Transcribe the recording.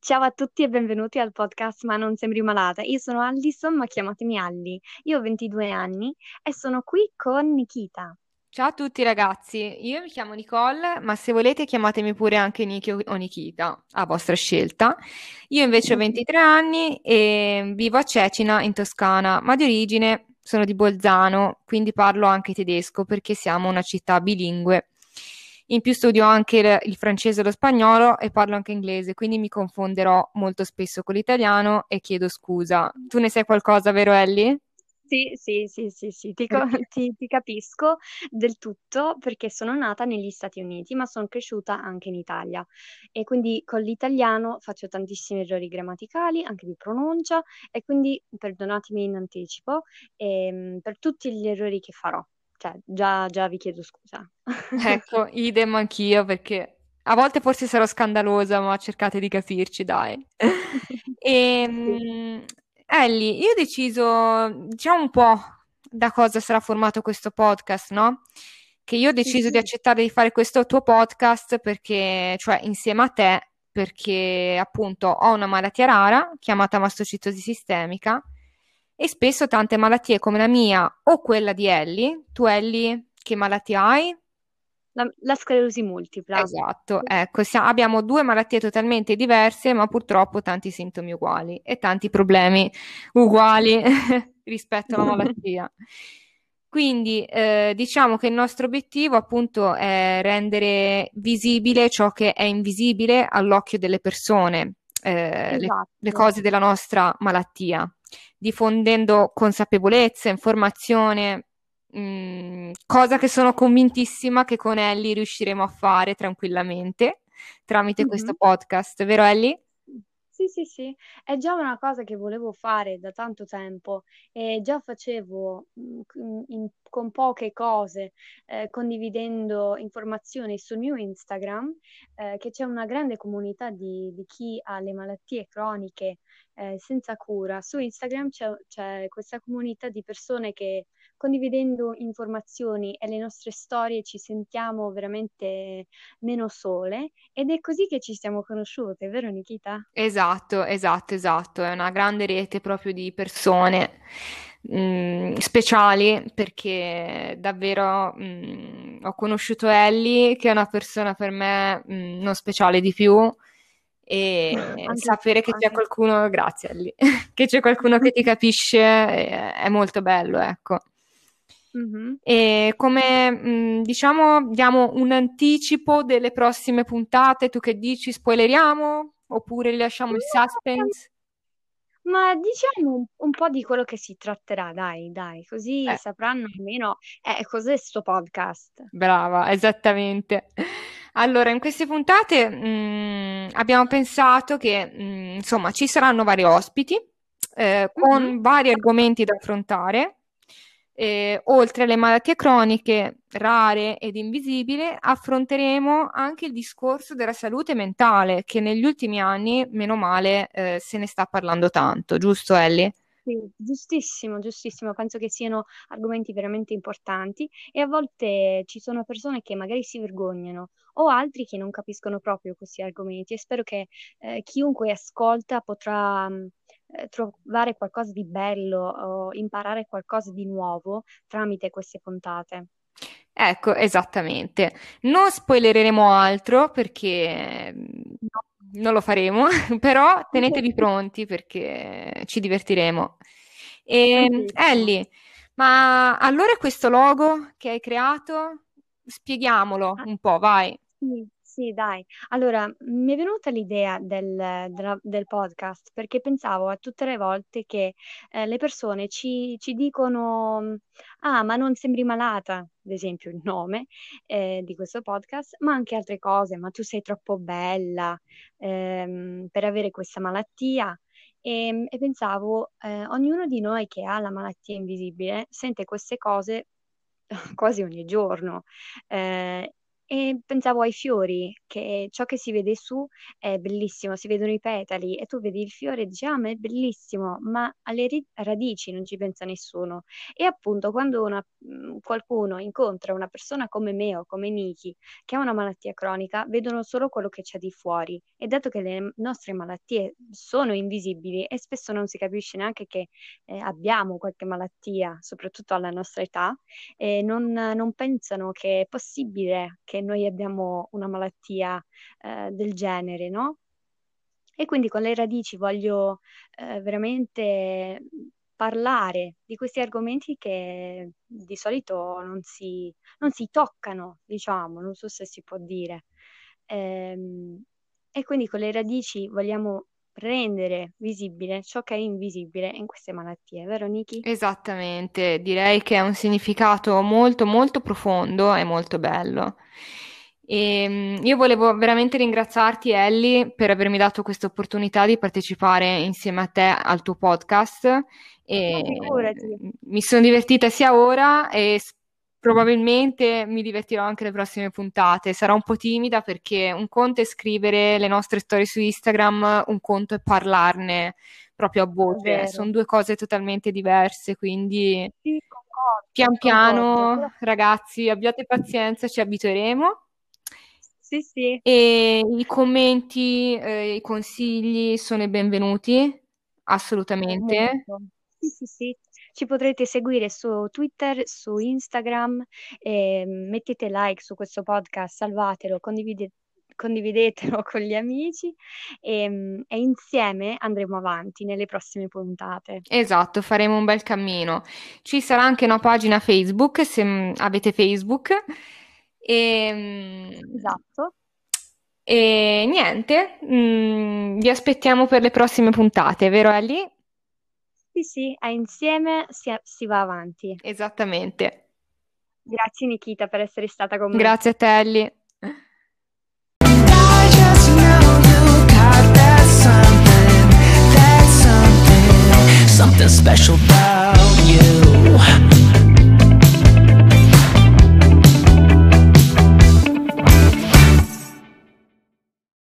Ciao a tutti e benvenuti al podcast Ma non sembri malata. Io sono Allison, ma chiamatemi Alli. Io ho 22 anni e sono qui con Nikita. Ciao a tutti ragazzi, io mi chiamo Nicole, ma se volete chiamatemi pure anche Niki o Nikita, a vostra scelta. Io invece ho 23 anni e vivo a Cecina in Toscana, ma di origine sono di Bolzano, quindi parlo anche tedesco perché siamo una città bilingue. In più studio anche il francese e lo spagnolo e parlo anche inglese, quindi mi confonderò molto spesso con l'italiano e chiedo scusa. Tu ne sai qualcosa, vero Ellie? Sì, sì, sì, sì, sì, ti, ti- ti capisco del tutto perché sono nata negli Stati Uniti, ma sono cresciuta anche in Italia e quindi con l'italiano faccio tantissimi errori grammaticali, anche di pronuncia e quindi perdonatemi in anticipo ehm, per tutti gli errori che farò. Cioè, già, già vi chiedo scusa. Ecco, idem anch'io perché a volte forse sarò scandalosa, ma cercate di capirci, dai. E, Sì. mm, Ellie, io ho deciso, diciamo un po' da cosa sarà formato questo podcast, no? Che io ho deciso di Mhm. accettare di fare questo tuo podcast perché, cioè insieme a te, perché appunto ho una malattia rara chiamata mastocitosi sistemica e spesso tante malattie come la mia o quella di Ellie, tu Ellie, che malattia hai? La, la sclerosi multipla. Esatto, ecco, sia- abbiamo due malattie totalmente diverse, ma purtroppo tanti sintomi uguali e tanti problemi uguali rispetto alla malattia. Quindi eh, diciamo che il nostro obiettivo appunto è rendere visibile ciò che è invisibile all'occhio delle persone, eh, le, le Esatto. cose della nostra malattia, diffondendo consapevolezza, informazione, mh, cosa che sono convintissima che con Ellie riusciremo a fare tranquillamente tramite questo Mhm. podcast, vero Ellie? Sì, sì, sì, è già una cosa che volevo fare da tanto tempo e già facevo mm, con in- con poche cose, eh, condividendo informazioni sul mio Instagram, eh, che c'è una grande comunità di, di chi ha le malattie croniche, eh, senza cura. Su Instagram c'è c'è questa comunità di persone che condividendo informazioni e le nostre storie ci sentiamo veramente meno sole ed è così che ci siamo conosciute, vero Nikita? Esatto, esatto, esatto, è una grande rete proprio di persone mh, speciali perché davvero mh, ho conosciuto Ellie che è una persona per me mh, non speciale di più e Anche sapere che c'è qualcuno, grazie Ellie, che c'è qualcuno che ti capisce eh, è molto bello, ecco. Mhm. E come mh, diciamo, diamo un anticipo delle prossime puntate, tu che dici? Spoileriamo? Oppure lasciamo il suspense? Ma diciamo un, un po' di quello che si tratterà, dai, dai, così Eh, sapranno almeno eh, cos'è sto podcast. brava, esattamente. Allora, in queste puntate mh, abbiamo pensato che mh, insomma ci saranno vari ospiti eh, con vari argomenti da affrontare. Eh, oltre alle malattie croniche rare ed invisibili, affronteremo anche il discorso della salute mentale, che negli ultimi anni, meno male, eh, se ne sta parlando tanto, giusto Ellie? Sì, giustissimo, giustissimo, penso che siano argomenti veramente importanti e a volte ci sono persone che magari si vergognano o altri che non capiscono proprio questi argomenti e spero che eh, chiunque ascolta potrà mh, eh, trovare qualcosa di bello o imparare qualcosa di nuovo tramite queste puntate. Ecco, esattamente. Non spoilereremo altro perché No. non lo faremo, però tenetevi pronti perché ci divertiremo. E, Tantissimo. Ellie, ma allora questo logo che hai creato, spieghiamolo Ah, un po', vai. Sì, sì, dai. Allora, mi è venuta l'idea del, della- del podcast perché pensavo a tutte le volte che eh, le persone ci, ci dicono, ah, ma non sembri malata, ad esempio il nome eh, di questo podcast, ma anche altre cose, ma tu sei troppo bella ehm, per avere questa malattia. E, e pensavo, eh, ognuno di noi che ha la malattia invisibile sente queste cose quasi ogni giorno. Eh, e pensavo ai fiori, che ciò che si vede su è bellissimo, si vedono i petali e tu vedi il fiore e dici, ah, ma è bellissimo, ma alle ri- radici non ci pensa nessuno. E appunto quando una, mm, qualcuno incontra una persona come me o come Niki che ha una malattia cronica, vedono solo quello che c'è di fuori. E dato che le nostre malattie sono invisibili e spesso non si capisce neanche che eh, abbiamo qualche malattia, soprattutto alla nostra età, eh, non, non pensano che è possibile che noi abbiamo una malattia eh, del genere, no? E quindi con le radici voglio eh, veramente parlare di questi argomenti che di solito non si, non si toccano, diciamo, non so se si può dire. Ehm, e quindi con le radici vogliamo rendere visibile ciò che è invisibile in queste malattie, vero Niki? Esattamente, direi che ha un significato molto molto profondo e molto bello. E ehm, io volevo veramente ringraziarti, Ellie, per avermi dato questa opportunità di partecipare insieme a te al tuo podcast. E mi sono divertita sia ora e probabilmente mi divertirò anche le prossime puntate. Sarò un po' timida perché un conto è scrivere le nostre storie su Instagram, un conto è parlarne proprio a voce. Sono due cose totalmente diverse, quindi sì, concordo, pian piano, concordo. ragazzi, abbiate pazienza, ci abitueremo. Sì, sì. E i commenti, eh, i consigli sono i benvenuti, assolutamente. Sì, sì, sì. Ci potrete seguire su Twitter, su Instagram, eh, mettete like su questo podcast, salvatelo, condivide- condividetelo con gli amici e, e, insieme andremo avanti nelle prossime puntate. Esatto, faremo un bel cammino. Ci sarà anche una pagina Facebook se mm, avete Facebook. E, ehm, esatto. E niente, mh, mm, vi aspettiamo per le prossime puntate, vero Ellie? Sì, sì, è insieme si, si va avanti. Esattamente. Grazie Nikita per essere stata con me. Grazie Telly. te, special